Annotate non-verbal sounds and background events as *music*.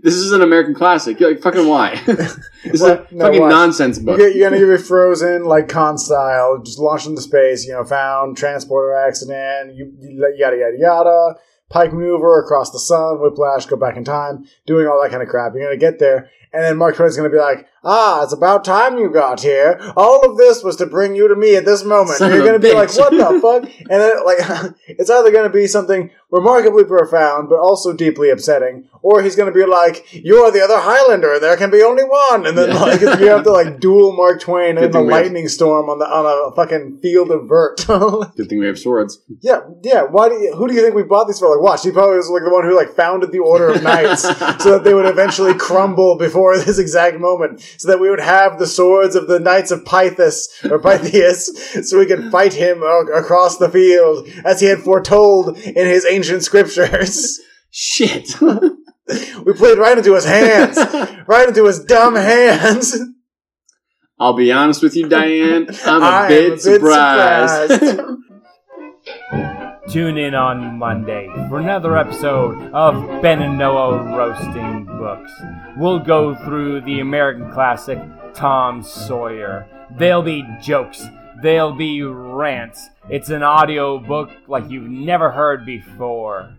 This is an American classic. You're like, fucking why? *laughs* it's What? a No, fucking nonsense book. get, you're gonna give it Frozen like Khan style, just launched into space. You know, found transporter accident, you, you yada yada yada. Pike maneuver across the sun, whiplash, go back in time, doing all that kind of crap. You're gonna get there, and then Mark Twain's gonna be like, "Ah, it's about time you got here. All of this was to bring you to me at this moment." Son you're gonna be like, "What the *laughs* fuck?" And then like, *laughs* it's either gonna be something remarkably profound but also deeply upsetting, or he's gonna be like, "You're the other Highlander, and there can be only one," and then Yeah. like you have to like duel Mark Twain in a have- lightning storm on the on a fucking field of vert. *laughs* Good thing we have swords. yeah, yeah. Why do you, who do you think we bought these for? Like, watch, he probably was like the one who like founded the Order of Knights *laughs* so that they would eventually crumble before this exact moment, so that we would have the swords of the Knights of Pythus or Pythias, so we could fight him a- across the field as he had foretold in his ancient scriptures. *laughs* Shit. *laughs* we played right into his hands, right into his dumb hands. I'll be honest with you, Diane. I'm a I am bit surprised. surprised. Tune in on Monday for another episode of Ben and Noah Roasting Books. We'll go through the American classic Tom Sawyer. There'll be jokes, there'll be rants. It's an audio book like you've never heard before.